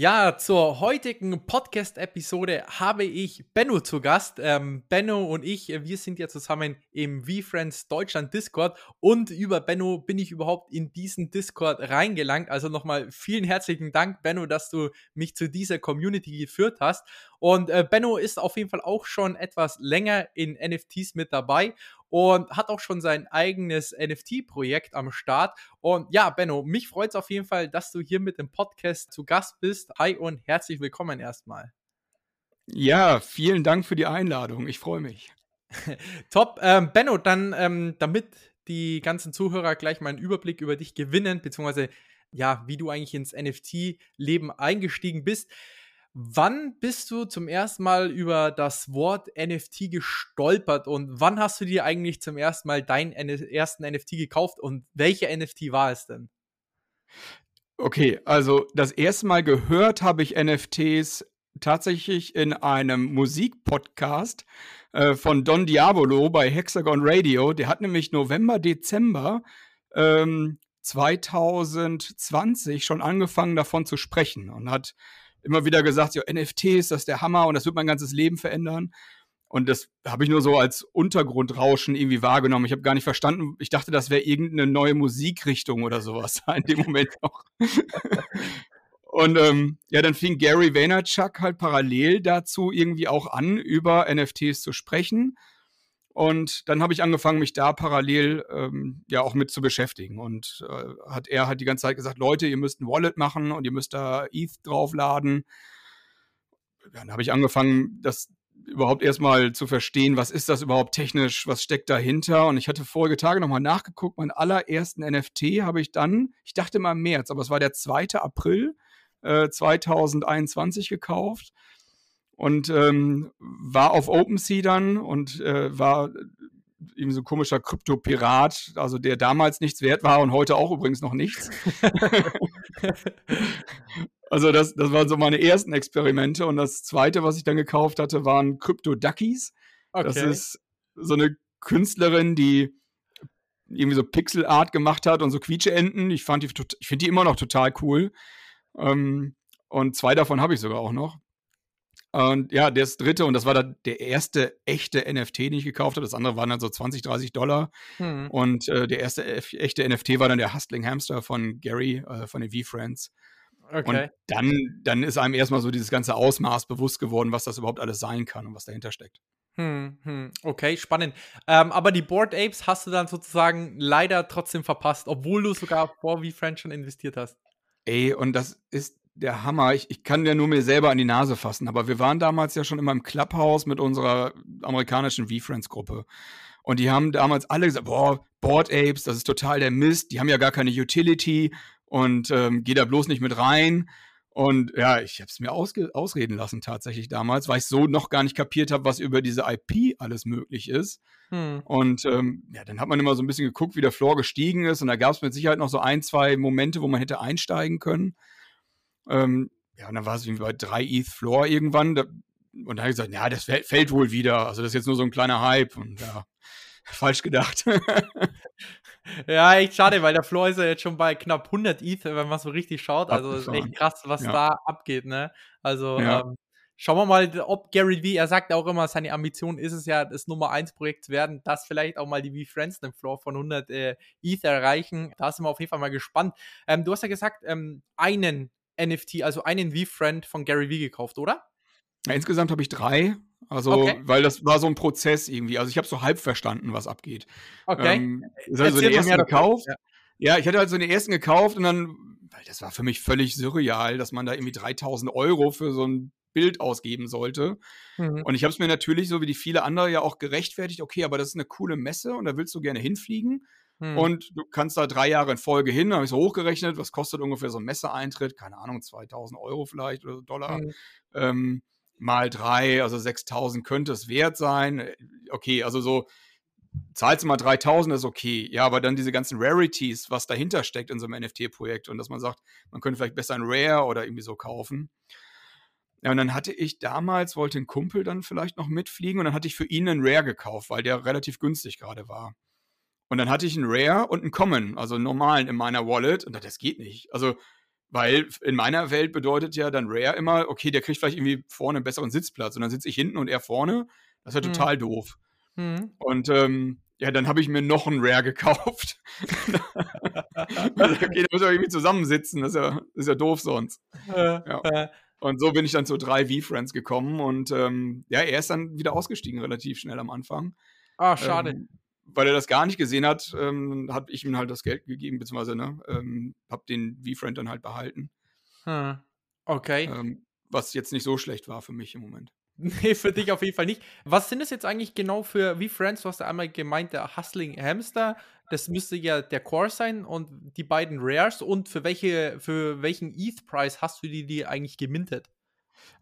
Ja, zur heutigen Podcast-Episode habe ich Benno zu Gast. Ähm, Benno und ich, wir sind ja zusammen im VFriends Deutschland Discord und über Benno bin ich überhaupt in diesen Discord reingelangt. Also nochmal vielen herzlichen Dank, Benno, dass du mich zu dieser Community geführt hast. Und äh, Benno ist auf jeden Fall auch schon etwas länger in NFTs mit dabei und hat auch schon sein eigenes NFT-Projekt am Start. Und ja, Benno, mich freut es auf jeden Fall, dass du hier mit dem Podcast zu Gast bist. Hi und herzlich willkommen erstmal. Ja, vielen Dank für die Einladung. Ich freue mich. Top. Ähm, Benno, dann, ähm, damit die ganzen Zuhörer gleich mal einen Überblick über dich gewinnen, beziehungsweise ja, wie du eigentlich ins NFT-Leben eingestiegen bist. Wann bist du zum ersten Mal über das Wort NFT gestolpert und wann hast du dir eigentlich zum ersten Mal deinen ersten NFT gekauft und welche NFT war es denn? Okay, also das erste Mal gehört habe ich NFTs tatsächlich in einem Musikpodcast äh, von Don Diabolo bei Hexagon Radio. Der hat nämlich November, Dezember ähm, 2020 schon angefangen davon zu sprechen und hat immer wieder gesagt, ja, NFTs, das ist der Hammer und das wird mein ganzes Leben verändern. Und das habe ich nur so als Untergrundrauschen irgendwie wahrgenommen. Ich habe gar nicht verstanden. Ich dachte, das wäre irgendeine neue Musikrichtung oder sowas in dem Moment noch. Und ähm, ja, dann fing Gary Vaynerchuk halt parallel dazu irgendwie auch an, über NFTs zu sprechen. Und dann habe ich angefangen, mich da parallel ähm, ja auch mit zu beschäftigen. Und äh, hat er halt die ganze Zeit gesagt, Leute, ihr müsst ein Wallet machen und ihr müsst da ETH draufladen. Dann habe ich angefangen, das überhaupt erstmal zu verstehen, was ist das überhaupt technisch, was steckt dahinter. Und ich hatte vorige Tage nochmal nachgeguckt, meinen allerersten NFT habe ich dann, ich dachte mal im März, aber es war der 2. April äh, 2021 gekauft und ähm, war auf OpenSea dann und äh, war eben so ein komischer Krypto-Pirat, also der damals nichts wert war und heute auch übrigens noch nichts. also das, das waren so meine ersten Experimente und das zweite, was ich dann gekauft hatte, waren Krypto-Duckies. Okay. Das ist so eine Künstlerin, die irgendwie so Pixel-Art gemacht hat und so Quietscheenten. Ich fand die, ich finde die immer noch total cool. Ähm, und zwei davon habe ich sogar auch noch. Und ja, das dritte, und das war dann der erste echte NFT, den ich gekauft habe. Das andere waren dann so 20, 30 Dollar. Hm. Und äh, der erste echte NFT war dann der Hustling Hamster von Gary, äh, von den V-Friends. Okay. Und dann, dann ist einem erstmal so dieses ganze Ausmaß bewusst geworden, was das überhaupt alles sein kann und was dahinter steckt. Hm, hm. Okay, spannend. Ähm, aber die Board Apes hast du dann sozusagen leider trotzdem verpasst, obwohl du sogar vor V-Friends schon investiert hast. Ey, und das ist der Hammer. Ich, ich kann ja nur mir selber an die Nase fassen, aber wir waren damals ja schon immer im Clubhouse mit unserer amerikanischen V-Friends-Gruppe. Und die haben damals alle gesagt, boah, Board Apes, das ist total der Mist, die haben ja gar keine Utility und ähm, geh da bloß nicht mit rein. Und ja, ich habe es mir ausreden lassen tatsächlich damals, weil ich so noch gar nicht kapiert habe, was über diese IP alles möglich ist. Hm. Und ähm, ja, dann hat man immer so ein bisschen geguckt, wie der Floor gestiegen ist. Und da gab es mit Sicherheit noch so ein, zwei Momente, wo man hätte einsteigen können. Ähm, ja, und dann war es irgendwie bei drei ETH Floor irgendwann. Da, und da habe ich gesagt, ja, das fällt wohl wieder. Also das ist jetzt nur so ein kleiner Hype. Und ja, falsch gedacht. ja, echt schade, weil der Floor ist ja jetzt schon bei knapp 100 ETH, wenn man so richtig schaut. Also ist echt krass, was ja. da abgeht, ne? Also ja. ähm, schauen wir mal, ob Gary V, er sagt auch immer, seine Ambition ist es ja, das Nummer 1 Projekt zu werden, dass vielleicht auch mal die V-Friends den Floor von 100 äh, ETH erreichen. Da sind wir auf jeden Fall mal gespannt. Ähm, du hast ja gesagt, ähm, einen NFT, also einen V-Friend von Gary Vee gekauft, oder? Ja, insgesamt habe ich drei. Also, okay. weil das war so ein Prozess irgendwie. Also, ich habe so halb verstanden, was abgeht. Okay. Ähm, ich hatte so den ersten gekauft. Ja. ja. ich hatte halt so den ersten gekauft und dann, weil das war für mich völlig surreal, dass man da irgendwie 3000 Euro für so ein Bild ausgeben sollte. Mhm. Und ich habe es mir natürlich, so wie die viele andere, ja auch gerechtfertigt. Okay, aber das ist eine coole Messe und da willst du gerne hinfliegen. Hm. Und du kannst da drei Jahre in Folge hin, habe ich so hochgerechnet, was kostet ungefähr so ein Messeeintritt? Keine Ahnung, 2000 Euro vielleicht oder Dollar. Hm. Ähm, mal drei, also 6000 könnte es wert sein. Okay, also so, zahlst du mal 3000 ist okay. Ja, aber dann diese ganzen Rarities, was dahinter steckt in so einem NFT-Projekt und dass man sagt, man könnte vielleicht besser ein Rare oder irgendwie so kaufen. Ja, und dann hatte ich damals, wollte ein Kumpel dann vielleicht noch mitfliegen und dann hatte ich für ihn einen Rare gekauft, weil der relativ günstig gerade war. Und dann hatte ich einen Rare und einen Common, also einen normalen in meiner Wallet. Und das geht nicht. Also Weil in meiner Welt bedeutet ja dann Rare immer, okay, der kriegt vielleicht irgendwie vorne einen besseren Sitzplatz und dann sitze ich hinten und er vorne. Das ist ja Mhm. total doof. Mhm. Und ähm, ja, dann habe ich mir noch einen Rare gekauft. okay, da muss er irgendwie zusammensitzen, das ist ja, das ist ja doof sonst. Äh, Ja. äh, Und so bin ich dann zu drei V-Friends gekommen und ähm, ja, er ist dann wieder ausgestiegen relativ schnell am Anfang. ah, schade. Ähm, weil er das gar nicht gesehen hat, ähm, habe ich ihm halt das Geld gegeben, beziehungsweise ne, ähm, habe den V-Friend dann halt behalten. Hm. Okay. Ähm, was jetzt nicht so schlecht war für mich im Moment. Nee, für dich auf jeden Fall nicht. Was sind das jetzt eigentlich genau für, wie Friends, du hast ja einmal gemeint, der Hustling Hamster, das müsste ja der Core sein und die beiden Rares und für welche, für welchen ETH-Preis hast du die, die eigentlich gemintet?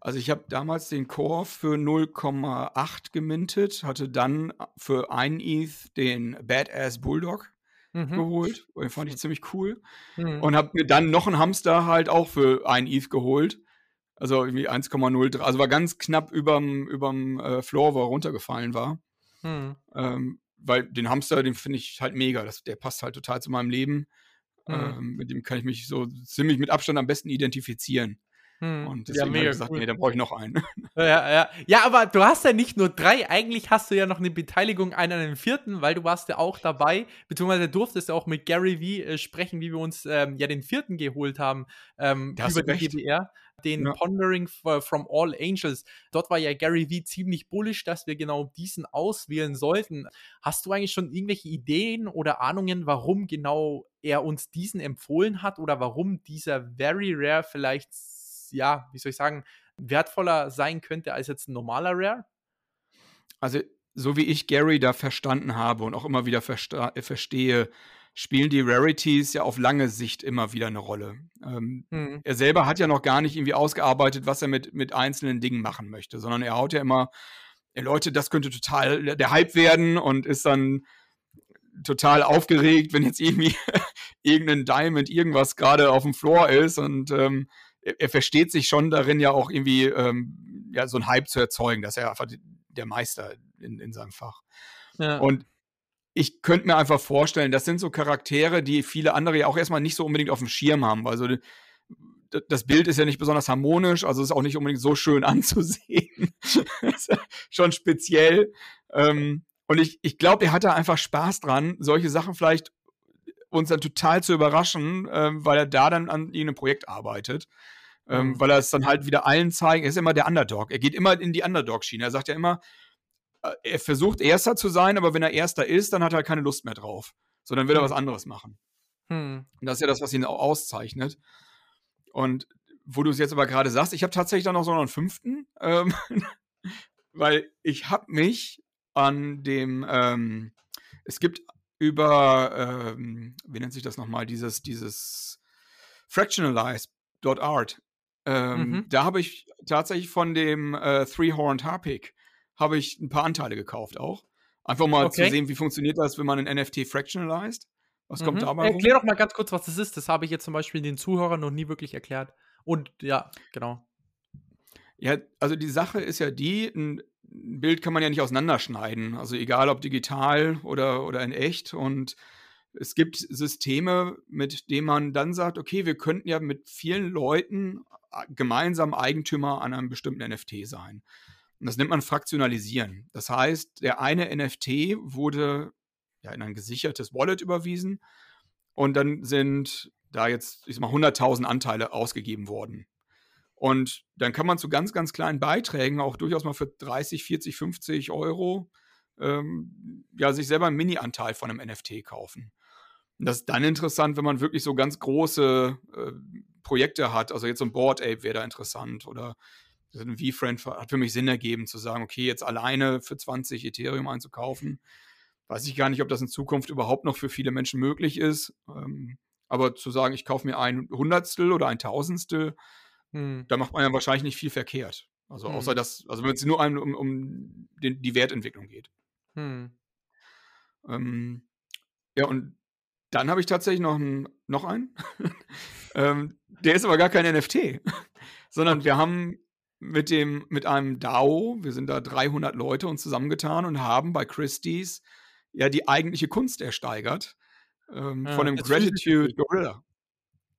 Also ich habe damals den Core für 0,8 gemintet, hatte dann für einen ETH den Badass Bulldog Mhm. geholt. Den fand ich ziemlich cool. Mhm. Und habe mir dann noch einen Hamster halt auch für ein ETH geholt. Also irgendwie 1,03. Also war ganz knapp überm, überm äh, Floor, wo er runtergefallen war. Mhm. Ähm, weil den Hamster, den finde ich halt mega. Das, der passt halt total zu meinem Leben. Mhm. Ähm, mit dem kann ich mich so ziemlich mit Abstand am besten identifizieren. Mhm. Und ja, deswegen habe mega ich gesagt, cool. nee, dann brauche ich noch einen. Ja, ja. ja, aber du hast ja nicht nur drei, eigentlich hast du ja noch eine Beteiligung an einem vierten, weil du warst ja auch dabei, beziehungsweise durftest ja auch mit Gary V äh, sprechen, wie wir uns ähm, ja den vierten geholt haben ähm, Da über du die. GBR, den Ja. Pondering f- from All Angels. Dort war ja Gary V ziemlich bullish, dass wir genau diesen auswählen sollten. Hast du eigentlich schon irgendwelche Ideen oder Ahnungen, warum genau er uns diesen empfohlen hat oder warum dieser Very Rare vielleicht, ja, wie soll ich sagen, wertvoller sein könnte als jetzt ein normaler Rare? Also, so wie ich Gary da verstanden habe und auch immer wieder äh, verstehe, spielen die Rarities ja auf lange Sicht immer wieder eine Rolle. Ähm, Hm. er selber hat ja noch gar nicht irgendwie ausgearbeitet, was er mit, mit einzelnen Dingen machen möchte, sondern er haut ja immer, "Ey, Leute, das könnte total der- der Hype werden und ist dann total aufgeregt, wenn jetzt irgendwie irgendein Diamond irgendwas gerade auf dem Floor ist und ähm, er, er versteht sich schon darin ja auch irgendwie ähm, ja, so einen Hype zu erzeugen, dass er einfach die- der Meister in, in seinem Fach. Ja. Und ich könnte mir einfach vorstellen, das sind so Charaktere, die viele andere ja auch erstmal nicht so unbedingt auf dem Schirm haben. Also das Bild ist ja nicht besonders harmonisch, also ist auch nicht unbedingt so schön anzusehen. ist ja schon speziell. Ähm, und ich, ich glaube, er hat da einfach Spaß dran, solche Sachen vielleicht uns dann total zu überraschen, ähm, weil er da dann an irgendeinem Projekt arbeitet. Ähm, Mhm. Weil er es dann halt wieder allen zeigen, er ist immer der Underdog. Er geht immer in die Underdog-Schiene. Er sagt ja immer, äh, er versucht Erster zu sein, aber wenn er Erster ist, dann hat er keine Lust mehr drauf. So, dann will er Mhm. was anderes machen. Hm. Und das ist ja das, was ihn auch auszeichnet. Und wo du es jetzt aber gerade sagst, ich habe tatsächlich dann noch so einen fünften, ähm, weil ich habe mich an dem, ähm, es gibt über, ähm, wie nennt sich das nochmal, dieses, dieses Fractionalized.art. Ähm, Mhm. Da habe ich tatsächlich von dem äh, Three-Horned Harpic habe ich ein paar Anteile gekauft auch. Einfach mal Okay. zu sehen, wie funktioniert das, wenn man ein NFT fractionalized. Was kommt Mhm. dabei rum? Erklär doch mal ganz kurz, was das ist. Das habe ich jetzt zum Beispiel den Zuhörern noch nie wirklich erklärt. Und ja, genau. Ja, also die Sache ist ja die, ein ein Bild kann man ja nicht auseinanderschneiden. Also egal ob digital oder, oder in echt. Und es gibt Systeme, mit denen man dann sagt, okay, wir könnten ja mit vielen Leuten äh, gemeinsam Eigentümer an einem bestimmten NFT sein. Und das nennt man Fraktionalisieren. Das heißt, der eine NFT wurde ja in ein gesichertes Wallet überwiesen und dann sind da jetzt, ich sag mal, 100.000 Anteile ausgegeben worden. Und dann kann man zu ganz, ganz kleinen Beiträgen auch durchaus mal für 30, 40, 50 Euro ähm, ja, sich selber einen Mini-Anteil von einem NFT kaufen. Und das ist dann interessant, wenn man wirklich so ganz große äh, Projekte hat. Also jetzt so ein Board Ape wäre da interessant oder ein V-Friend hat für mich Sinn ergeben, zu sagen, okay, jetzt alleine für 20 Ethereum einzukaufen. Weiß ich gar nicht, ob das in Zukunft überhaupt noch für viele Menschen möglich ist. Ähm, aber zu sagen, ich kaufe mir ein Hundertstel oder ein Tausendstel, Hm. da macht man ja wahrscheinlich nicht viel verkehrt. Also Mhm. außer dass, also wenn es nur um, um, um den, die Wertentwicklung geht. Hm. Ähm, ja, und dann habe ich tatsächlich noch, einen, noch einen. ähm, der ist aber gar kein NFT, sondern wir haben mit, dem, mit einem DAO, wir sind da 300 Leute uns zusammengetan und haben bei Christie's ja die eigentliche Kunst ersteigert ähm, Ja, von dem das physische Gratitude. Gorilla.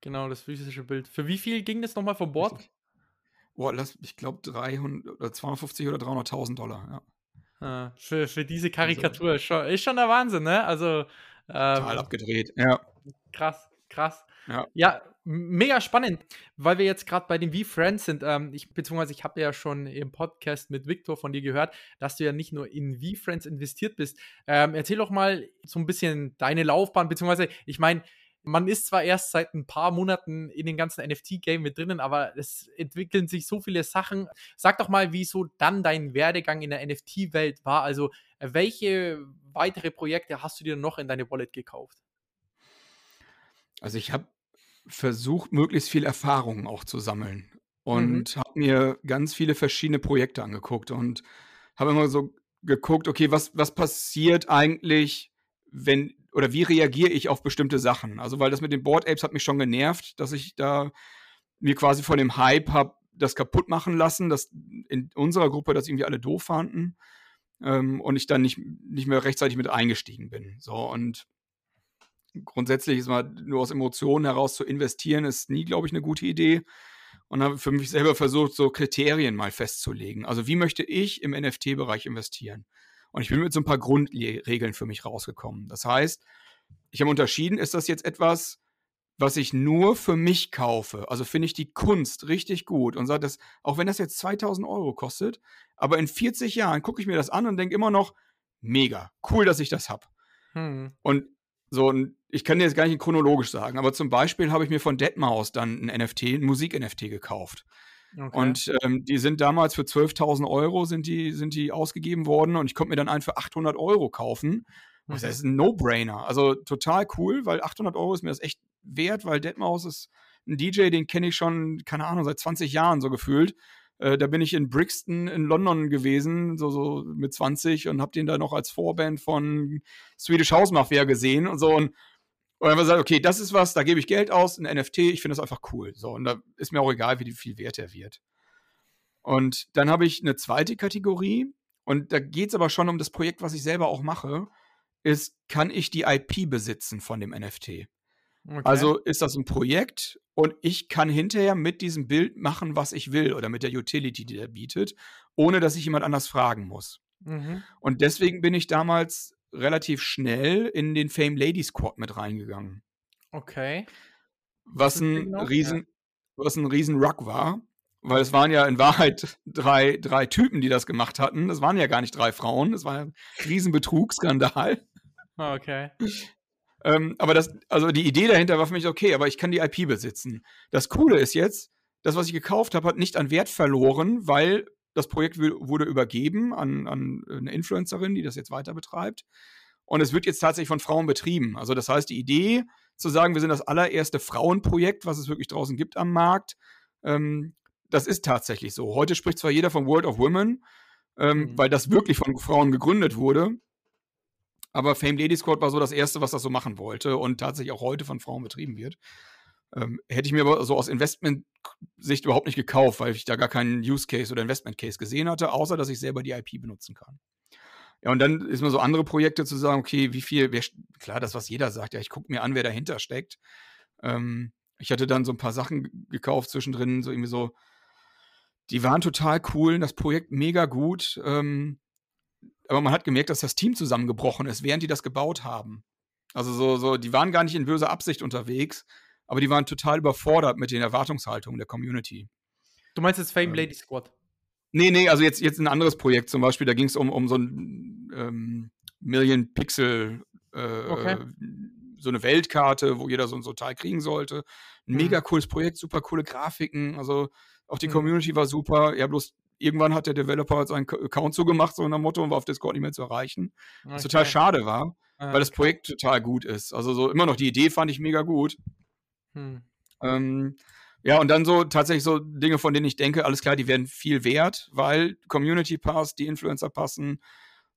Genau, das physische Bild. Für wie viel ging das nochmal vom Bord? Boah, lass, ich glaube 300 oder 250 oder 300.000 Dollar, ja. Ah, für, für diese Karikatur ist schon, ist schon der Wahnsinn, ne? Also. Ähm, Total abgedreht, ja. Krass, krass. Ja. ja, mega spannend, weil wir jetzt gerade bei den V-Friends sind. Ähm, ich, beziehungsweise ich habe ja schon im Podcast mit Victor von dir gehört, dass du ja nicht nur in V-Friends investiert bist. Ähm, erzähl doch mal so ein bisschen deine Laufbahn, beziehungsweise ich meine, man ist zwar erst seit ein paar Monaten in den ganzen NFT-Game mit drinnen, aber es entwickeln sich so viele Sachen. Sag doch mal, wie so dann dein Werdegang in der NFT-Welt war. Also, welche weitere Projekte hast du dir noch in deine Wallet gekauft? Also, ich habe versucht, möglichst viel Erfahrung auch zu sammeln und mhm. habe mir ganz viele verschiedene Projekte angeguckt und habe immer so geguckt, okay, was, was passiert eigentlich, wenn oder wie reagiere ich auf bestimmte Sachen? Also, weil das mit den Board Apes hat mich schon genervt, dass ich da mir quasi von dem Hype habe das kaputt machen lassen, dass in unserer Gruppe das irgendwie alle doof fanden ähm, und ich dann nicht, nicht mehr rechtzeitig mit eingestiegen bin. So und grundsätzlich ist mal nur aus Emotionen heraus zu investieren, ist nie, glaube ich, eine gute Idee. Und habe für mich selber versucht, so Kriterien mal festzulegen. Also wie möchte ich im NFT-Bereich investieren? Und ich bin mit so ein paar Grundregeln für mich rausgekommen. Das heißt, ich habe unterschieden, ist das jetzt etwas, was ich nur für mich kaufe? Also finde ich die Kunst richtig gut und sage das, auch wenn das jetzt 2000 Euro kostet, aber in 40 Jahren gucke ich mir das an und denke immer noch, mega, cool, dass ich das habe. Hm. Und so, und ich kann dir jetzt gar nicht chronologisch sagen, aber zum Beispiel habe ich mir von Deadmau5 dann ein NFT, ein Musik-NFT gekauft. Okay. Und ähm, die sind damals für 12.000 Euro sind die, sind die ausgegeben worden und ich konnte mir dann einen für 800 Euro kaufen. Mhm. Das ist ein No-Brainer. Also total cool, weil 800 Euro ist mir das echt wert, weil Deadmau5 ist ein DJ, den kenne ich schon, keine Ahnung, seit 20 Jahren so gefühlt. Äh, da bin ich in Brixton in London gewesen, so, so mit 20 und habe den da noch als Vorband von Swedish House Mafia gesehen und so. Und, und dann gesagt, okay, das ist was, da gebe ich Geld aus, ein NFT, ich finde das einfach cool. So, und da ist mir auch egal, wie viel wert er wird. Und dann habe ich eine zweite Kategorie, und da geht es aber schon um das Projekt, was ich selber auch mache, ist, kann ich die IP besitzen von dem NFT? Okay. Also ist das ein Projekt und ich kann hinterher mit diesem Bild machen, was ich will oder mit der Utility, die der bietet, ohne dass ich jemand anders fragen muss. Mhm. Und deswegen bin ich damals relativ schnell in den Fame Lady Squad mit reingegangen. Okay. Was ein riesen, ja. was ein riesen Ruck war, weil es waren ja in Wahrheit drei, drei Typen, die das gemacht hatten. Das waren ja gar nicht drei Frauen. Das war ein riesen Betrugsskandal. Okay. Ähm, aber das, also die Idee dahinter war für mich okay, aber ich kann die IP besitzen. Das Coole ist jetzt, das, was ich gekauft habe, hat nicht an Wert verloren, weil das Projekt wurde übergeben an, an eine Influencerin, die das jetzt weiter betreibt. Und es wird jetzt tatsächlich von Frauen betrieben. Also das heißt, die Idee zu sagen, wir sind das allererste Frauenprojekt, was es wirklich draußen gibt am Markt, ähm, das ist tatsächlich so. Heute spricht zwar jeder von World of Women, ähm, mhm. weil das wirklich von Frauen gegründet wurde. Aber Fame Lady Squad war so das erste, was das so machen wollte und tatsächlich auch heute von Frauen betrieben wird. Ähm, hätte ich mir aber so aus Investment-Sicht überhaupt nicht gekauft, weil ich da gar keinen Use Case oder Investment Case gesehen hatte, außer dass ich selber die IP benutzen kann. Ja, und dann ist mir so andere Projekte zu sagen, okay, wie viel, wer, klar, das, was jeder sagt, ja, ich gucke mir an, wer dahinter steckt. Ähm, ich hatte dann so ein paar Sachen gekauft zwischendrin, so irgendwie so, die waren total cool, das Projekt mega gut. Ähm, aber man hat gemerkt, dass das Team zusammengebrochen ist, während die das gebaut haben. Also so, so, die waren gar nicht in böser Absicht unterwegs, aber die waren total überfordert mit den Erwartungshaltungen der Community. Du meinst jetzt Fame ähm, Lady Squad? Nee, nee, also jetzt, jetzt ein anderes Projekt zum Beispiel, da ging es um, um so ein ähm, Million Pixel, äh, okay. so eine Weltkarte, wo jeder so ein so Teil kriegen sollte. Ein mhm. mega cooles Projekt, super coole Grafiken, also auch die mhm. Community war super. Ja, bloß irgendwann hat der Developer seinen Account zugemacht, so in der Motto, und war auf Discord nicht mehr zu erreichen. Okay. Was total schade war, weil das Projekt total gut ist. Also so immer noch die Idee fand ich mega gut. Hm. Ähm, ja, und dann so tatsächlich so Dinge, von denen ich denke, alles klar, die werden viel wert, weil Community passt, die Influencer passen.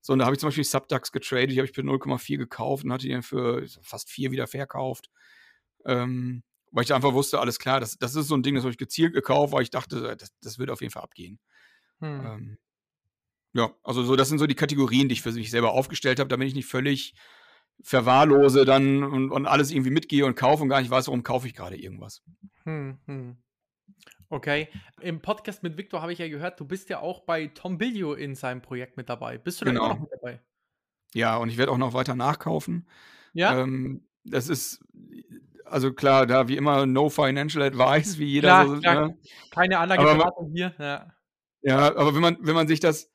So, und da habe ich zum Beispiel Subducks getradet, die habe ich für 0,4 gekauft und hatte die dann für fast 4 wieder verkauft. Ähm, weil ich einfach wusste, alles klar, das, das ist so ein Ding, das habe ich gezielt gekauft, weil ich dachte, das, das wird auf jeden Fall abgehen. Hm. Ähm, ja, also so, das sind so die Kategorien, die ich für mich selber aufgestellt habe. Da bin ich nicht völlig verwahrlose dann und, und, alles irgendwie mitgehe und kaufe und gar nicht weiß, warum kaufe ich gerade irgendwas. Hm, hm. Okay. Im Podcast mit Victor habe ich ja gehört, du bist ja auch bei Tom Billio in seinem Projekt mit dabei. Bist du da genau. immer noch mit dabei? Ja, und ich werde auch noch weiter nachkaufen. Ja. Ähm, das ist, also klar, da wie immer no financial advice, wie jeder klar, so. Klar. Ne? Keine Anlageberatung hier. Ja. ja, aber wenn man, wenn man sich das,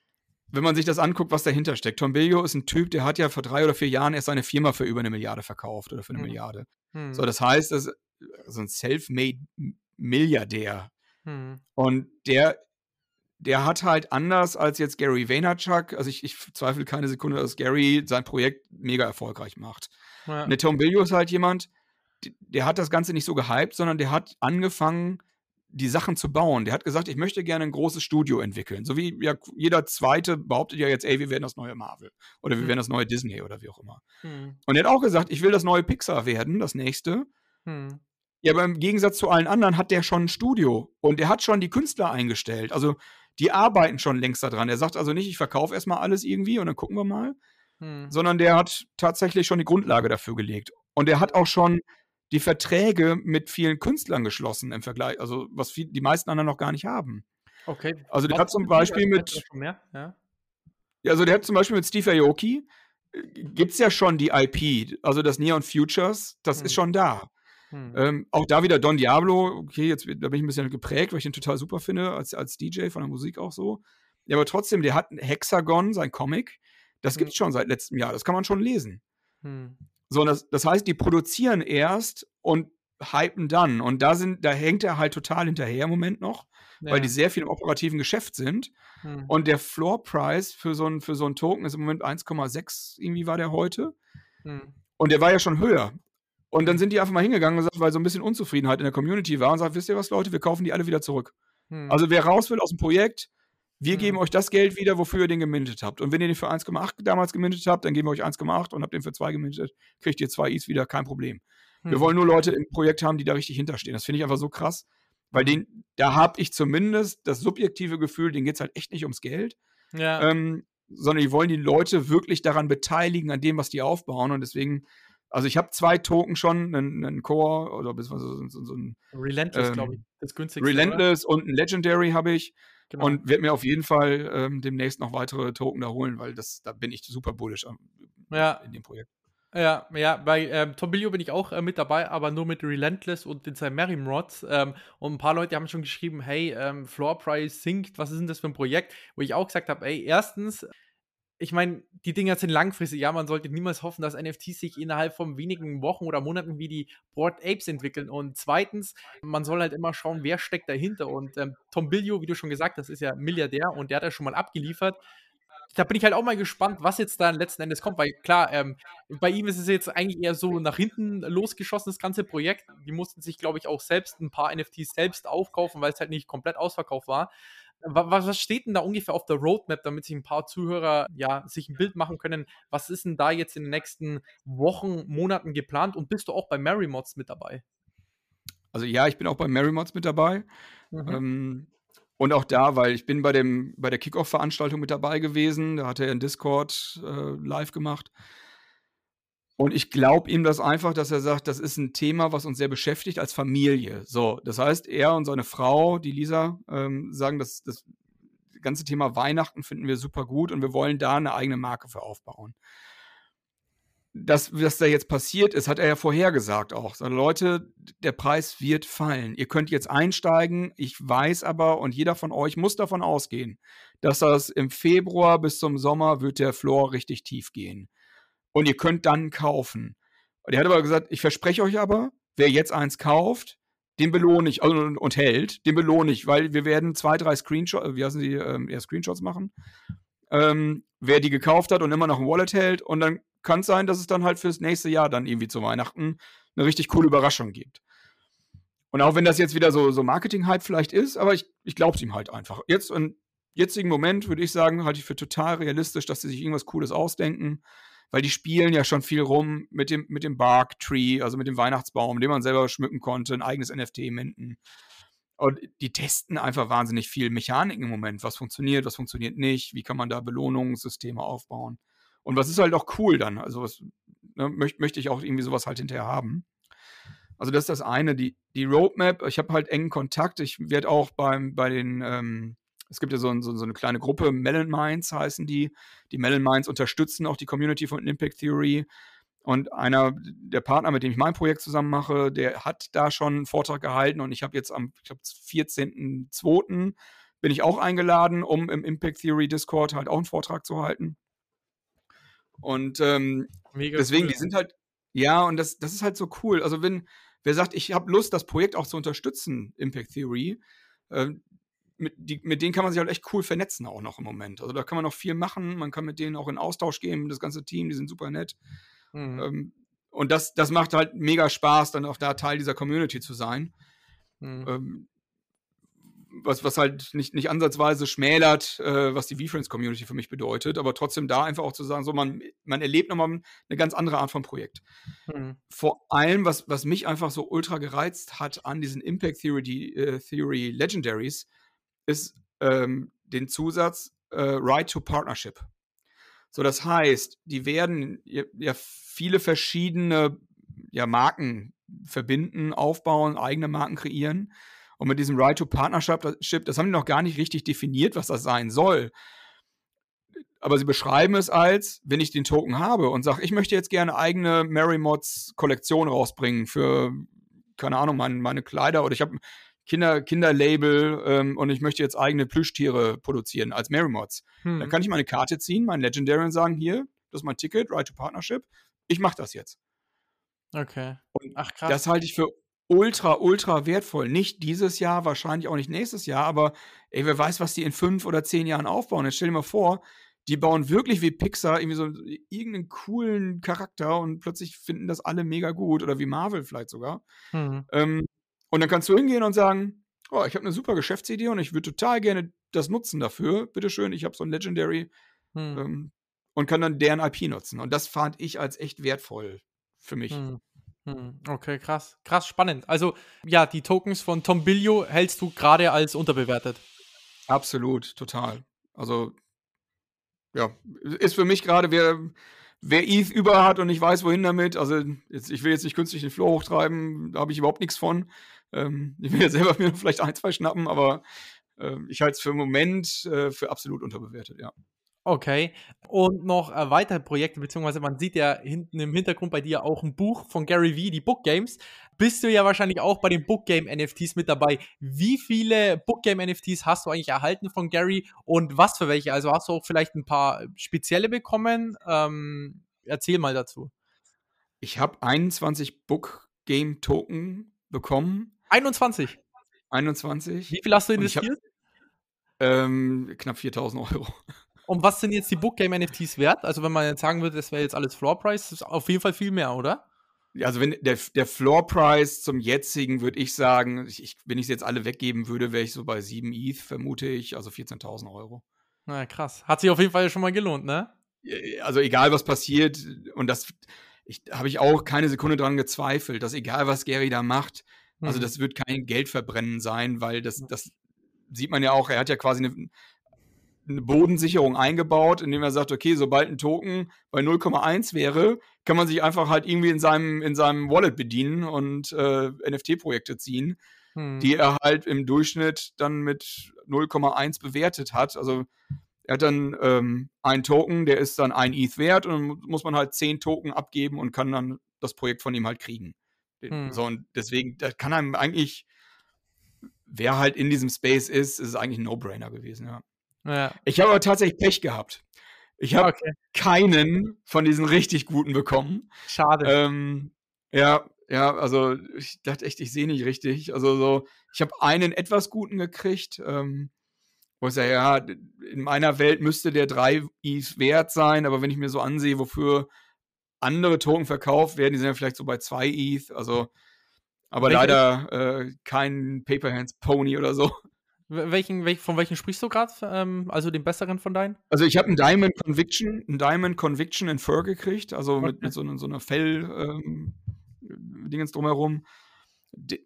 wenn man sich das anguckt, was dahinter steckt. Tom Billio ist ein Typ, der hat ja vor drei oder vier Jahren erst seine Firma für über eine Milliarde verkauft oder für eine hm. Milliarde. Hm. So, das heißt, das ist so ein self-made Milliardär. Hm. Und der, der hat halt anders als jetzt Gary Vaynerchuk, also ich, ich zweifle keine Sekunde, dass Gary sein Projekt mega erfolgreich macht. Ja. Ne, Tom Billio ist halt jemand, der hat das Ganze nicht so gehypt, sondern der hat angefangen, die Sachen zu bauen. Der hat gesagt, ich möchte gerne ein großes Studio entwickeln. So wie ja, jeder Zweite behauptet ja jetzt, ey, wir werden das neue Marvel oder wir hm. werden das neue Disney oder wie auch immer. Hm. Und er hat auch gesagt, ich will das neue Pixar werden, das nächste. Hm. Ja, aber im Gegensatz zu allen anderen hat der schon ein Studio und der hat schon die Künstler eingestellt. Also die arbeiten schon längst daran. Er sagt also nicht, ich verkaufe erstmal alles irgendwie und dann gucken wir mal, hm. sondern der hat tatsächlich schon die Grundlage dafür gelegt. Und der hat auch schon die Verträge mit vielen Künstlern geschlossen im Vergleich, also was viel, die meisten anderen noch gar nicht haben. Okay. Also der was hat zum Beispiel mit. Ja? Also der hat zum Beispiel mit Steve Aoki äh, gibt es ja schon die IP, also das Neon Futures, das hm. ist schon da. Hm. Ähm, auch da wieder Don Diablo, okay, jetzt da bin ich ein bisschen geprägt, weil ich den total super finde, als, als DJ von der Musik auch so. Ja, aber trotzdem, der hat Hexagon, sein Comic, das hm. gibt es schon seit letztem Jahr, das kann man schon lesen. Hm. So, das, das heißt, die produzieren erst und hypen dann. Und da sind, da hängt er halt total hinterher im Moment noch, ja. weil die sehr viel im operativen Geschäft sind. Hm. Und der Floor Price für so einen für so Token ist im Moment 1,6, irgendwie war der heute. Hm. Und der war ja schon höher. Und dann sind die einfach mal hingegangen und gesagt, weil so ein bisschen Unzufriedenheit in der Community war und sagt, wisst ihr was, Leute, wir kaufen die alle wieder zurück. Hm. Also wer raus will aus dem Projekt, wir hm. geben euch das Geld wieder, wofür ihr den gemintet habt. Und wenn ihr den für 1,8 damals gemintet habt, dann geben wir euch 1,8 und habt den für 2 gemintet, kriegt ihr 2 Is wieder, kein Problem. Hm. Wir wollen nur Leute im Projekt haben, die da richtig hinterstehen. Das finde ich einfach so krass, weil hm. den, da habe ich zumindest das subjektive Gefühl, denen geht es halt echt nicht ums Geld. Ja. Ähm, sondern die wollen die Leute wirklich daran beteiligen, an dem, was die aufbauen. Und deswegen also ich habe zwei Token schon, einen, einen Core oder beziehungsweise so, so ein Relentless, ähm, glaube ich, das günstigste. Relentless oder? und ein Legendary habe ich. Genau. Und werde mir auf jeden Fall ähm, demnächst noch weitere Token da holen, weil das, da bin ich super bullish ja. in dem Projekt. Ja, ja, bei ähm, Tombilio bin ich auch äh, mit dabei, aber nur mit Relentless und den zwei Merimrods. Ähm, und ein paar Leute haben schon geschrieben, hey, ähm, Floor Price sinkt, was ist denn das für ein Projekt? Wo ich auch gesagt habe, ey, erstens, ich meine, die Dinger sind langfristig. Ja, man sollte niemals hoffen, dass NFTs sich innerhalb von wenigen Wochen oder Monaten wie die Board Apes entwickeln. Und zweitens, man soll halt immer schauen, wer steckt dahinter. Und ähm, Tom Billio, wie du schon gesagt hast, ist ja Milliardär und der hat ja schon mal abgeliefert. Da bin ich halt auch mal gespannt, was jetzt da letzten Endes kommt, weil klar, ähm, bei ihm ist es jetzt eigentlich eher so nach hinten losgeschossen, das ganze Projekt. Die mussten sich, glaube ich, auch selbst ein paar NFTs selbst aufkaufen, weil es halt nicht komplett ausverkauft war. Was, was steht denn da ungefähr auf der Roadmap, damit sich ein paar Zuhörer ja sich ein Bild machen können? Was ist denn da jetzt in den nächsten Wochen, Monaten geplant? Und bist du auch bei Mary Mods mit dabei? Also ja, ich bin auch bei Mary Mods mit dabei. Mhm. Ähm, und auch da, weil ich bin bei, dem, bei der Kickoff-Veranstaltung mit dabei gewesen. Da hat er in Discord äh, live gemacht. Und ich glaube ihm das einfach, dass er sagt, das ist ein Thema, was uns sehr beschäftigt als Familie. So, das heißt, er und seine Frau, die Lisa, ähm, sagen, dass das ganze Thema Weihnachten finden wir super gut und wir wollen da eine eigene Marke für aufbauen. Das, was da jetzt passiert ist, hat er ja vorhergesagt auch. So, Leute, der Preis wird fallen. Ihr könnt jetzt einsteigen. Ich weiß aber, und jeder von euch muss davon ausgehen, dass das im Februar bis zum Sommer wird der Floor richtig tief gehen und ihr könnt dann kaufen. Und er hat aber gesagt, ich verspreche euch aber, wer jetzt eins kauft, den belohne ich, also, und hält, den belohne ich, weil wir werden zwei, drei Screenshots, wie heißen die, ähm, ja, Screenshots machen, ähm, wer die gekauft hat und immer noch ein Wallet hält und dann kann es sein, dass es dann halt fürs nächste Jahr dann irgendwie zu Weihnachten eine richtig coole Überraschung gibt. Und auch wenn das jetzt wieder so, so Marketing-Hype vielleicht ist, aber ich, ich glaube es ihm halt einfach. Jetzt im jetzigen Moment würde ich sagen, halte ich für total realistisch, dass sie sich irgendwas Cooles ausdenken weil die spielen ja schon viel rum mit dem, mit dem Bark Tree, also mit dem Weihnachtsbaum, den man selber schmücken konnte, ein eigenes NFT minden. Und die testen einfach wahnsinnig viel Mechanik im Moment. Was funktioniert, was funktioniert nicht, wie kann man da Belohnungssysteme aufbauen. Und was ist halt auch cool dann? Also, was, ne, möchte möcht ich auch irgendwie sowas halt hinterher haben. Also das ist das eine. Die, die Roadmap, ich habe halt engen Kontakt. Ich werde auch beim, bei den, ähm, es gibt ja so, so, so, eine kleine Gruppe, Melon Minds heißen die. Die Melon Minds unterstützen auch die Community von Impact Theory. Und einer der Partner, mit dem ich mein Projekt zusammen mache, der hat da schon einen Vortrag gehalten und ich habe jetzt am, ich glaube, 14.02. bin ich auch eingeladen, um im Impact Theory Discord halt auch einen Vortrag zu halten. Und ähm, deswegen, cool. die sind halt, ja, und das, das ist halt so cool. Also wenn, wer sagt, ich habe Lust, das Projekt auch zu unterstützen, Impact Theory, äh, mit, die, mit denen kann man sich halt echt cool vernetzen auch noch im Moment. Also da kann man noch viel machen, man kann mit denen auch in Austausch gehen, das ganze Team, die sind super nett. Mhm. Ähm, und das, das macht halt mega Spaß, dann auch da Teil dieser Community zu sein. Mhm. Ähm, was, was halt nicht, nicht ansatzweise schmälert, äh, was die V-Friends-Community für mich bedeutet, aber trotzdem da einfach auch zu sagen, so man, man erlebt nochmal eine ganz andere Art von Projekt. Mhm. Vor allem, was, was mich einfach so ultra gereizt hat an diesen Impact Theory, die, äh, Theory Legendaries, ist ähm, den Zusatz äh, Right to Partnership. So, das heißt, die werden ja viele verschiedene ja, Marken verbinden, aufbauen, eigene Marken kreieren. Und mit diesem Right to Partnership, das haben die noch gar nicht richtig definiert, was das sein soll. Aber sie beschreiben es als, wenn ich den Token habe und sage, ich möchte jetzt gerne eigene Mary Mods Kollektion rausbringen für, keine Ahnung, meine, meine Kleider oder ich habe Kinder, Kinderlabel ähm, und ich möchte jetzt eigene Plüschtiere produzieren als Mary Mods. Hm. Dann kann ich meine Karte ziehen, mein Legendary und sagen, hier, das ist mein Ticket, Right to Partnership. Ich mache das jetzt. Okay. Und Ach krass. Das halte ich für ultra, ultra wertvoll. Nicht dieses Jahr, wahrscheinlich auch nicht nächstes Jahr, aber ey, wer weiß, was die in fünf oder zehn Jahren aufbauen. Jetzt stell dir mal vor, die bauen wirklich wie Pixar irgendwie so irgendeinen coolen Charakter und plötzlich finden das alle mega gut oder wie Marvel vielleicht sogar. Mhm. Ähm, und dann kannst du hingehen und sagen, oh, ich habe eine super Geschäftsidee und ich würde total gerne das nutzen dafür. Bitteschön, ich habe so ein Legendary mhm. ähm, und kann dann deren IP nutzen. Und das fand ich als echt wertvoll für mich. Mhm. Hm, okay, krass. Krass spannend. Also, ja, die Tokens von Tom Billio hältst du gerade als unterbewertet. Absolut, total. Also, ja, ist für mich gerade, wer, wer ETH über hat und ich weiß, wohin damit, also jetzt, ich will jetzt nicht künstlich den Floor hochtreiben, da habe ich überhaupt nichts von. Ähm, ich will ja selber mir vielleicht ein, zwei schnappen, aber äh, ich halte es für einen Moment äh, für absolut unterbewertet, ja. Okay. Und noch äh, weitere Projekte, beziehungsweise man sieht ja hinten im Hintergrund bei dir auch ein Buch von Gary Vee, die Book Games. Bist du ja wahrscheinlich auch bei den Book Game NFTs mit dabei. Wie viele Book Game NFTs hast du eigentlich erhalten von Gary und was für welche? Also hast du auch vielleicht ein paar spezielle bekommen? Ähm, erzähl mal dazu. Ich habe 21 Book Game Token bekommen. 21? 21. Wie viel hast du investiert? Hab, ähm, knapp 4000 Euro. Und was sind jetzt die Book Game NFTs wert? Also, wenn man jetzt sagen würde, das wäre jetzt alles Floor Price, ist auf jeden Fall viel mehr, oder? Also, wenn der, der Floor Price zum jetzigen, würde ich sagen, ich, wenn ich es jetzt alle weggeben würde, wäre ich so bei 7 ETH, vermute ich, also 14.000 Euro. Na krass. Hat sich auf jeden Fall schon mal gelohnt, ne? Also, egal was passiert, und das habe ich auch keine Sekunde dran gezweifelt, dass egal was Gary da macht, also mhm. das wird kein Geldverbrennen sein, weil das, das sieht man ja auch, er hat ja quasi eine, eine Bodensicherung eingebaut, indem er sagt, okay, sobald ein Token bei 0,1 wäre, kann man sich einfach halt irgendwie in seinem, in seinem Wallet bedienen und äh, NFT-Projekte ziehen, hm. die er halt im Durchschnitt dann mit 0,1 bewertet hat. Also er hat dann ähm, einen Token, der ist dann ein ETH wert und dann muss man halt 10 Token abgeben und kann dann das Projekt von ihm halt kriegen. Hm. So, und deswegen, das kann einem eigentlich, wer halt in diesem Space ist, ist es eigentlich ein No-Brainer gewesen, ja. Ja. Ich habe aber tatsächlich Pech gehabt. Ich habe okay. keinen von diesen richtig guten bekommen. Schade. Ähm, ja, ja, also ich dachte echt, ich sehe nicht richtig. Also so, ich habe einen etwas guten gekriegt. Ähm, wo ich sage, ja, in meiner Welt müsste der 3 ETH wert sein, aber wenn ich mir so ansehe, wofür andere Token verkauft werden, die sind ja vielleicht so bei 2 ETH, also aber Welche? leider äh, kein Paperhands Pony oder so. Welchen, welch, von welchen sprichst du gerade? Ähm, also den besseren von deinen? Also ich habe einen Diamond Conviction, einen Diamond Conviction in Fur gekriegt, also okay. mit, mit so, so einer Fell ähm, Dingens drumherum. die,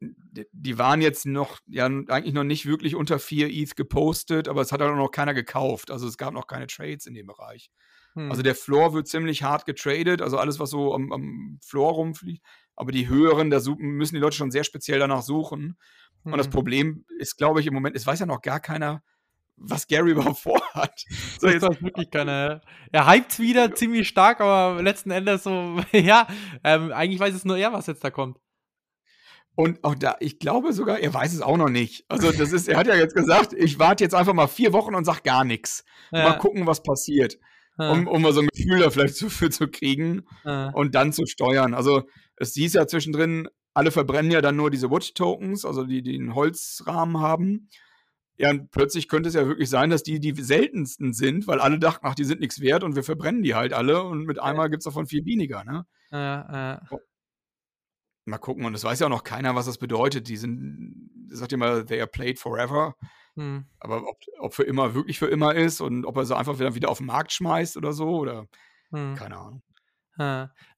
die, waren jetzt noch, ja, eigentlich noch nicht wirklich unter 4 ETH gepostet, aber es hat auch noch keiner gekauft. Also es gab noch keine Trades in dem Bereich. Hm. Also der Floor wird ziemlich hart getradet, also alles, was so am, am Floor rumfliegt. Aber die höheren, da müssen die Leute schon sehr speziell danach suchen. Hm. Und das hm. Problem ist, glaube ich, im Moment, es weiß ja noch gar keiner, was Gary überhaupt vorhat. So, das jetzt wirklich keiner. Er hypt wieder ziemlich stark, aber letzten Endes so, ja, ähm, eigentlich weiß es nur er, was jetzt da kommt. Und auch da, ich glaube sogar, er weiß es auch noch nicht. Also, das ist, er hat ja jetzt gesagt, ich warte jetzt einfach mal vier Wochen und sag gar nichts. Ja. Mal gucken, was passiert. Ja. Um, um mal so ein Gefühl da vielleicht für zu kriegen ja. und dann zu steuern. Also, es hieß ja zwischendrin, alle verbrennen ja dann nur diese Watch-Tokens, also die, die einen Holzrahmen haben. Ja, und plötzlich könnte es ja wirklich sein, dass die die seltensten sind, weil alle dachten, ach, die sind nichts wert und wir verbrennen die halt alle und mit einmal gibt es davon viel weniger, ne? Ja, ja. Mal gucken, und es weiß ja auch noch keiner, was das bedeutet. Die sind, sagt immer, they are played forever. Hm. Aber ob, ob für immer wirklich für immer ist und ob er sie einfach wieder, wieder auf den Markt schmeißt oder so, oder hm. keine Ahnung.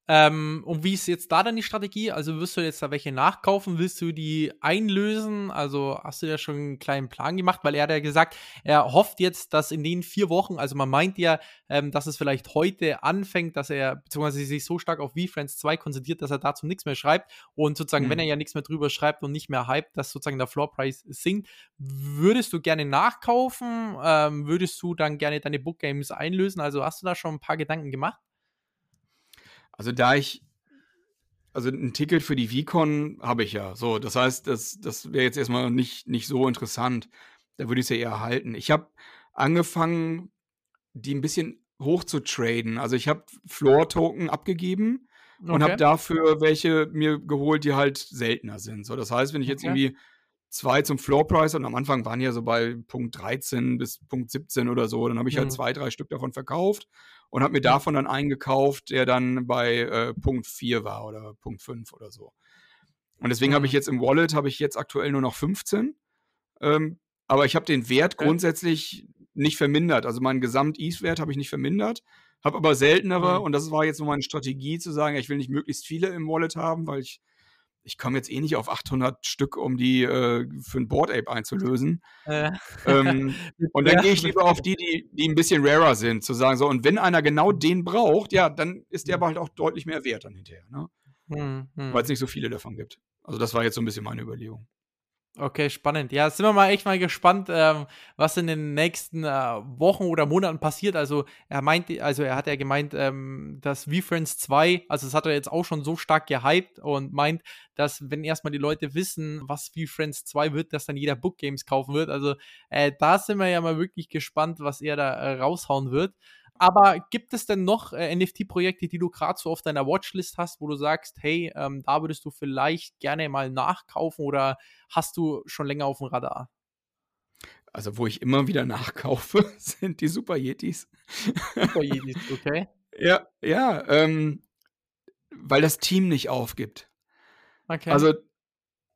Ähm, und wie ist jetzt da dann die Strategie? Also wirst du jetzt da welche nachkaufen? Willst du die einlösen? Also hast du ja schon einen kleinen Plan gemacht, weil er hat ja gesagt, er hofft jetzt, dass in den vier Wochen, also man meint ja, ähm, dass es vielleicht heute anfängt, dass er beziehungsweise sich so stark auf VFriends 2 konzentriert, dass er dazu nichts mehr schreibt und sozusagen, mhm. wenn er ja nichts mehr drüber schreibt und nicht mehr hypt, dass sozusagen der Floorpreis sinkt. Würdest du gerne nachkaufen? Ähm, würdest du dann gerne deine Bookgames einlösen? Also hast du da schon ein paar Gedanken gemacht? Also da ich, also ein Ticket für die VCon habe ich ja. So, das heißt, das, das wäre jetzt erstmal nicht, nicht so interessant. Da würde ich es ja eher halten. Ich habe angefangen, die ein bisschen hoch zu traden. Also ich habe Floor-Token abgegeben okay. und habe dafür welche mir geholt, die halt seltener sind. So, das heißt, wenn ich jetzt okay. irgendwie zwei zum Floor-Price und am Anfang waren ja so bei Punkt 13 bis Punkt 17 oder so, dann habe ich halt mhm. halt zwei, drei Stück davon verkauft und habe mir davon dann eingekauft, der dann bei äh, Punkt 4 war oder Punkt 5 oder so. Und deswegen mhm. habe ich jetzt im Wallet, habe ich jetzt aktuell nur noch 15. Ähm, aber ich habe den Wert grundsätzlich nicht vermindert. Also meinen Gesamt-ETH-Wert habe ich nicht vermindert, habe aber seltenere, mhm. und das war jetzt so meine Strategie, zu sagen, ich will nicht möglichst viele im Wallet haben, weil ich ich komme jetzt eh nicht auf 800 Stück, um die äh, für ein Board Ape einzulösen. Äh. Ähm, und dann gehe ich lieber auf die, die, die ein bisschen rarer sind, zu sagen, so, und wenn einer genau den braucht, ja, dann ist der aber halt auch deutlich mehr wert dann hinterher, ne? Hm, hm. Weil es nicht so viele davon gibt. Also das war jetzt so ein bisschen meine Überlegung. Okay, spannend. Ja, sind wir mal echt mal gespannt, ähm, was in den nächsten äh, Wochen oder Monaten passiert. Also er meint, also er hat ja gemeint, ähm, dass VFriends 2, also das hat er jetzt auch schon so stark gehypt und meint, dass wenn erstmal die Leute wissen, was VFriends 2 wird, dass dann jeder Book Games kaufen wird. Also äh, da sind wir ja mal wirklich gespannt, was er da äh, raushauen wird. Aber gibt es denn noch äh, NFT-Projekte, die du gerade so auf deiner Watchlist hast, wo du sagst, hey, ähm, da würdest du vielleicht gerne mal nachkaufen oder hast du schon länger auf dem Radar? Also, wo ich immer wieder nachkaufe, sind die Super Yetis. Super Yetis, okay. ja, ja, ähm, weil das Team nicht aufgibt. Okay. Also,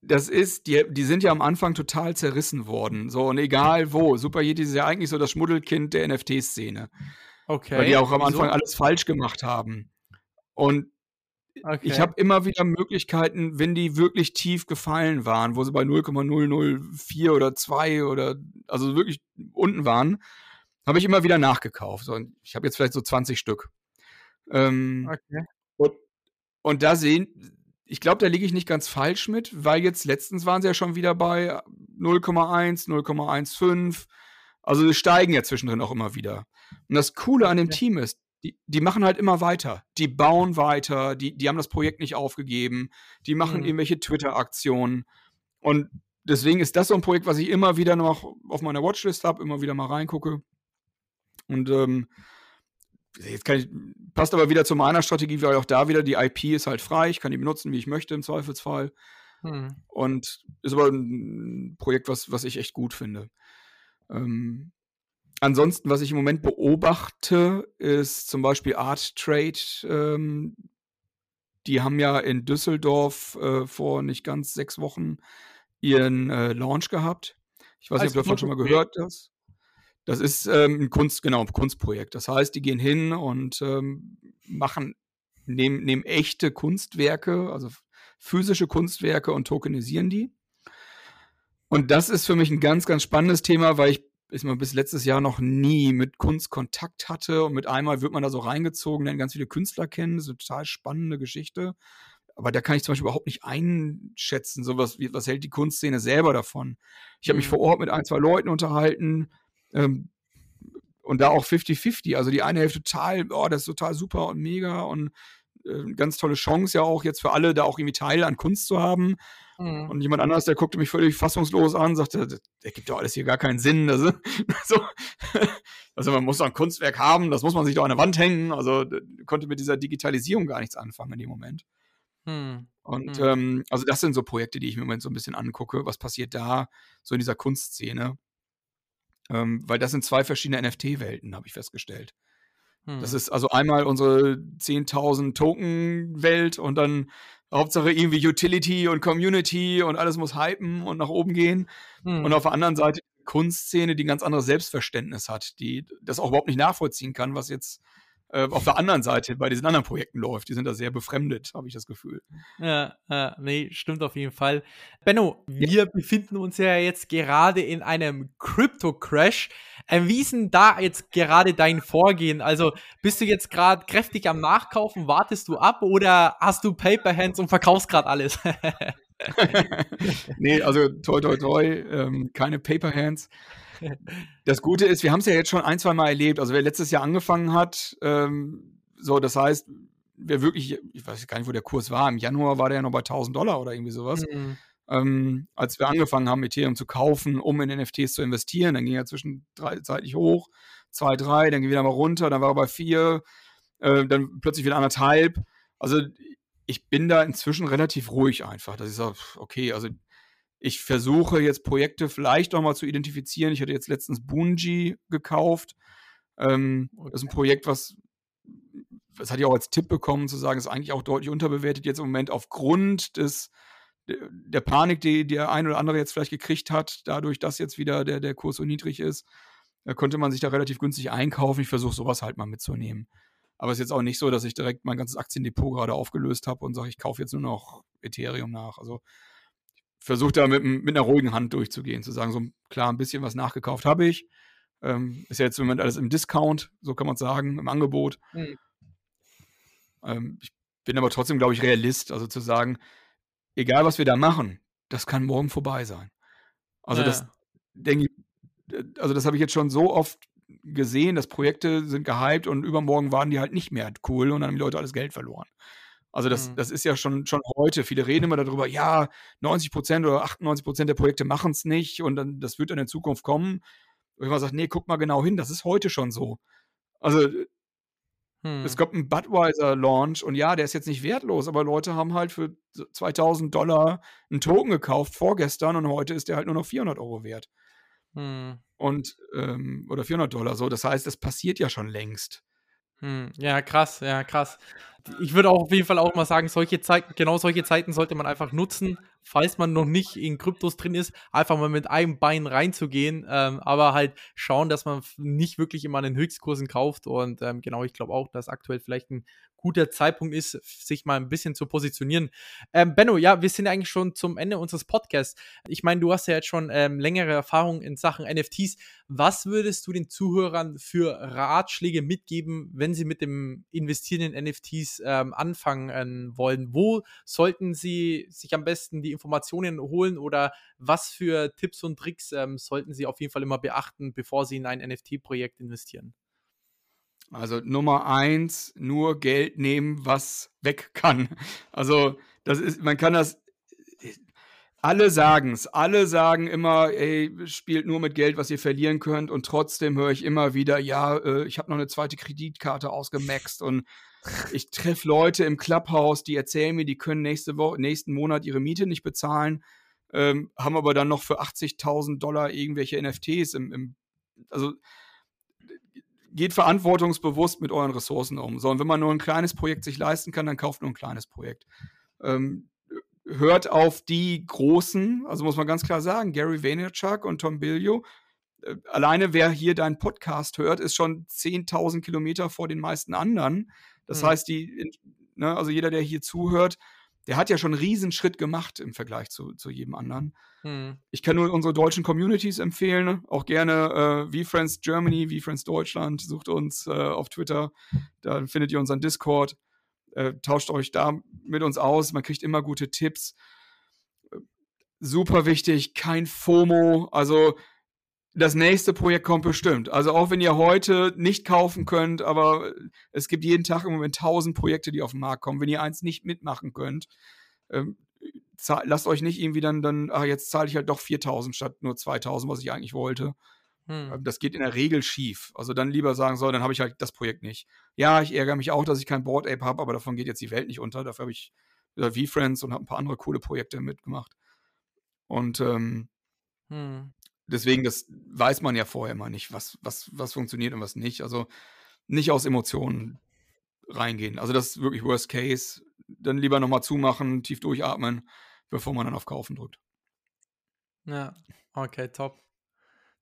das ist, die, die sind ja am Anfang total zerrissen worden. So, und egal wo. Super Yetis ist ja eigentlich so das Schmuddelkind der NFT-Szene. Okay. Weil die auch am Anfang Wieso? alles falsch gemacht haben. Und okay. ich habe immer wieder Möglichkeiten, wenn die wirklich tief gefallen waren, wo sie bei 0,004 oder 2 oder also wirklich unten waren, habe ich immer wieder nachgekauft. So, und ich habe jetzt vielleicht so 20 Stück. Ähm, okay. Und, und da sehen, ich glaube, da liege ich nicht ganz falsch mit, weil jetzt letztens waren sie ja schon wieder bei 0,1, 0,15. Also sie steigen ja zwischendrin auch immer wieder. Und das Coole an dem Team ist, die, die machen halt immer weiter. Die bauen weiter, die, die haben das Projekt nicht aufgegeben, die machen mhm. irgendwelche Twitter-Aktionen. Und deswegen ist das so ein Projekt, was ich immer wieder noch auf meiner Watchlist habe, immer wieder mal reingucke. Und ähm, jetzt kann ich, passt aber wieder zu meiner Strategie, weil auch da wieder die IP ist halt frei, ich kann die benutzen, wie ich möchte im Zweifelsfall. Mhm. Und ist aber ein Projekt, was, was ich echt gut finde. Ähm, ansonsten, was ich im Moment beobachte, ist zum Beispiel Art Trade. Ähm, die haben ja in Düsseldorf äh, vor nicht ganz sechs Wochen ihren äh, Launch gehabt. Ich weiß nicht, ob du davon schon mal gehört hast. Das ist ähm, ein Kunst, genau, ein Kunstprojekt. Das heißt, die gehen hin und ähm, machen, nehmen, nehmen echte Kunstwerke, also physische Kunstwerke und tokenisieren die. Und das ist für mich ein ganz, ganz spannendes Thema, weil ich ist man bis letztes Jahr noch nie mit Kunst Kontakt hatte und mit einmal wird man da so reingezogen, lernt ganz viele Künstler kennen, das ist eine total spannende Geschichte. Aber da kann ich zum Beispiel überhaupt nicht einschätzen, so was, was hält die Kunstszene selber davon. Ich habe mich mhm. vor Ort mit ein, zwei Leuten unterhalten ähm, und da auch 50-50. Also die eine Hälfte total, oh, das ist total super und mega und äh, ganz tolle Chance ja auch jetzt für alle, da auch irgendwie Teil an Kunst zu haben. Mhm. Und jemand anderes, der guckte mich völlig fassungslos an, sagte, der gibt doch alles hier gar keinen Sinn. Also, so, also man muss doch ein Kunstwerk haben, das muss man sich doch an der Wand hängen. Also konnte mit dieser Digitalisierung gar nichts anfangen in dem Moment. Mhm. Und mhm. Ähm, also das sind so Projekte, die ich mir im Moment so ein bisschen angucke. Was passiert da so in dieser Kunstszene? Ähm, weil das sind zwei verschiedene NFT-Welten, habe ich festgestellt. Das hm. ist also einmal unsere 10.000 Token-Welt und dann Hauptsache irgendwie Utility und Community und alles muss hypen und nach oben gehen. Mhm. Und auf der anderen Seite Kunstszene, die ein ganz anderes Selbstverständnis hat, die das auch überhaupt nicht nachvollziehen kann, was jetzt äh, auf der anderen Seite bei diesen anderen Projekten läuft. Die sind da sehr befremdet, habe ich das Gefühl. Ja, ja, nee, stimmt auf jeden Fall. Benno, wir befinden uns ja jetzt gerade in einem Crypto-Crash. Ähm, wie ist denn da jetzt gerade dein Vorgehen? Also bist du jetzt gerade kräftig am Nachkaufen, wartest du ab oder hast du Paper Hands und verkaufst gerade alles? nee, also toi toi toi, ähm, keine Paper Hands. Das Gute ist, wir haben es ja jetzt schon ein, zwei Mal erlebt. Also wer letztes Jahr angefangen hat, ähm, so, das heißt, wer wirklich, ich weiß gar nicht, wo der Kurs war, im Januar war der ja noch bei 1000 Dollar oder irgendwie sowas. Mhm. Ähm, als wir angefangen haben, Ethereum zu kaufen, um in NFTs zu investieren, dann ging er zwischenzeitlich hoch, zwei, drei, dann ging wieder mal runter, dann war er bei vier, äh, dann plötzlich wieder anderthalb. Also ich bin da inzwischen relativ ruhig einfach, dass ich sage, okay, also ich versuche jetzt Projekte vielleicht auch mal zu identifizieren. Ich hatte jetzt letztens Bungie gekauft. Ähm. Das ist ein Projekt, was, das hatte ich auch als Tipp bekommen, zu sagen, ist eigentlich auch deutlich unterbewertet jetzt im Moment aufgrund des, der Panik, die der ein oder andere jetzt vielleicht gekriegt hat, dadurch, dass jetzt wieder der, der Kurs so niedrig ist. Da konnte man sich da relativ günstig einkaufen. Ich versuche sowas halt mal mitzunehmen. Aber es ist jetzt auch nicht so, dass ich direkt mein ganzes Aktiendepot gerade aufgelöst habe und sage, ich kaufe jetzt nur noch Ethereum nach. Also versuche da mit, mit einer ruhigen Hand durchzugehen, zu sagen, so klar, ein bisschen was nachgekauft habe ich. Ähm, ist ja jetzt im Moment alles im Discount, so kann man sagen, im Angebot. Mhm. Ähm, ich bin aber trotzdem, glaube ich, Realist, also zu sagen, egal was wir da machen, das kann morgen vorbei sein. Also ja. das denke ich, äh, also das habe ich jetzt schon so oft gesehen, dass Projekte sind gehypt und übermorgen waren die halt nicht mehr cool und dann haben die Leute alles Geld verloren. Also das, mhm. das ist ja schon, schon heute. Viele reden immer darüber, ja, 90 Prozent oder 98 Prozent der Projekte machen es nicht und dann, das wird dann in Zukunft kommen. Und ich mal sage, nee, guck mal genau hin, das ist heute schon so. Also hm. es kommt ein Budweiser-Launch und ja, der ist jetzt nicht wertlos, aber Leute haben halt für 2000 Dollar einen Token gekauft vorgestern und heute ist der halt nur noch 400 Euro wert. Hm. Und, ähm, oder 400 Dollar so. Das heißt, es passiert ja schon längst. Hm. Ja, krass, ja, krass ich würde auch auf jeden Fall auch mal sagen, solche Zeiten, genau solche Zeiten sollte man einfach nutzen, falls man noch nicht in Kryptos drin ist, einfach mal mit einem Bein reinzugehen, ähm, aber halt schauen, dass man nicht wirklich immer an den Höchstkursen kauft und ähm, genau, ich glaube auch, dass aktuell vielleicht ein guter Zeitpunkt ist, sich mal ein bisschen zu positionieren. Ähm, Benno, ja, wir sind eigentlich schon zum Ende unseres Podcasts. Ich meine, du hast ja jetzt schon ähm, längere Erfahrung in Sachen NFTs. Was würdest du den Zuhörern für Ratschläge mitgeben, wenn sie mit dem Investieren in NFTs ähm, anfangen wollen? Wo sollten sie sich am besten die Informationen holen oder was für Tipps und Tricks ähm, sollten sie auf jeden Fall immer beachten, bevor sie in ein NFT-Projekt investieren? Also Nummer eins, nur Geld nehmen, was weg kann. Also das ist, man kann das, alle sagen es, alle sagen immer, ey, spielt nur mit Geld, was ihr verlieren könnt. Und trotzdem höre ich immer wieder, ja, äh, ich habe noch eine zweite Kreditkarte ausgemaxt. Und ich treffe Leute im Clubhouse, die erzählen mir, die können nächste Woche, nächsten Monat ihre Miete nicht bezahlen, ähm, haben aber dann noch für 80.000 Dollar irgendwelche NFTs im, im also geht verantwortungsbewusst mit euren Ressourcen um. So, und wenn man nur ein kleines Projekt sich leisten kann, dann kauft nur ein kleines Projekt. Ähm, hört auf die Großen, also muss man ganz klar sagen, Gary Vaynerchuk und Tom Billio. Äh, alleine wer hier deinen Podcast hört, ist schon 10.000 Kilometer vor den meisten anderen. Das mhm. heißt, die, ne, also jeder, der hier zuhört, der hat ja schon einen Riesenschritt gemacht im Vergleich zu, zu jedem anderen. Hm. Ich kann nur unsere deutschen Communities empfehlen, auch gerne äh, VFriends Germany, VFriends Deutschland, sucht uns äh, auf Twitter, da findet ihr unseren Discord, äh, tauscht euch da mit uns aus, man kriegt immer gute Tipps. Super wichtig, kein FOMO, also das nächste Projekt kommt bestimmt. Also auch wenn ihr heute nicht kaufen könnt, aber es gibt jeden Tag im Moment tausend Projekte, die auf den Markt kommen. Wenn ihr eins nicht mitmachen könnt, ähm, lasst euch nicht irgendwie dann, dann ach, jetzt zahle ich halt doch 4000 statt nur 2000, was ich eigentlich wollte. Hm. Ähm, das geht in der Regel schief. Also dann lieber sagen, so, dann habe ich halt das Projekt nicht. Ja, ich ärgere mich auch, dass ich kein Board Ape habe, aber davon geht jetzt die Welt nicht unter. Dafür habe ich V-Friends und habe ein paar andere coole Projekte mitgemacht. Und ähm, hm deswegen, das weiß man ja vorher mal nicht, was, was, was funktioniert und was nicht. Also nicht aus Emotionen reingehen. Also das ist wirklich Worst Case. Dann lieber nochmal zumachen, tief durchatmen, bevor man dann auf Kaufen drückt. Ja, okay, top.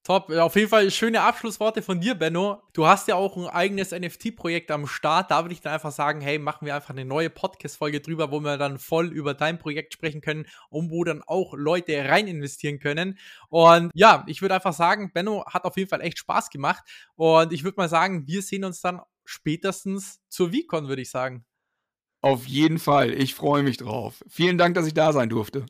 Top. Auf jeden Fall schöne Abschlussworte von dir, Benno. Du hast ja auch ein eigenes NFT-Projekt am Start. Da würde ich dann einfach sagen, hey, machen wir einfach eine neue Podcast-Folge drüber, wo wir dann voll über dein Projekt sprechen können und wo dann auch Leute rein investieren können. Und ja, ich würde einfach sagen, Benno hat auf jeden Fall echt Spaß gemacht. Und ich würde mal sagen, wir sehen uns dann spätestens zur VCon, würde ich sagen. Auf jeden Fall. Ich freue mich drauf. Vielen Dank, dass ich da sein durfte.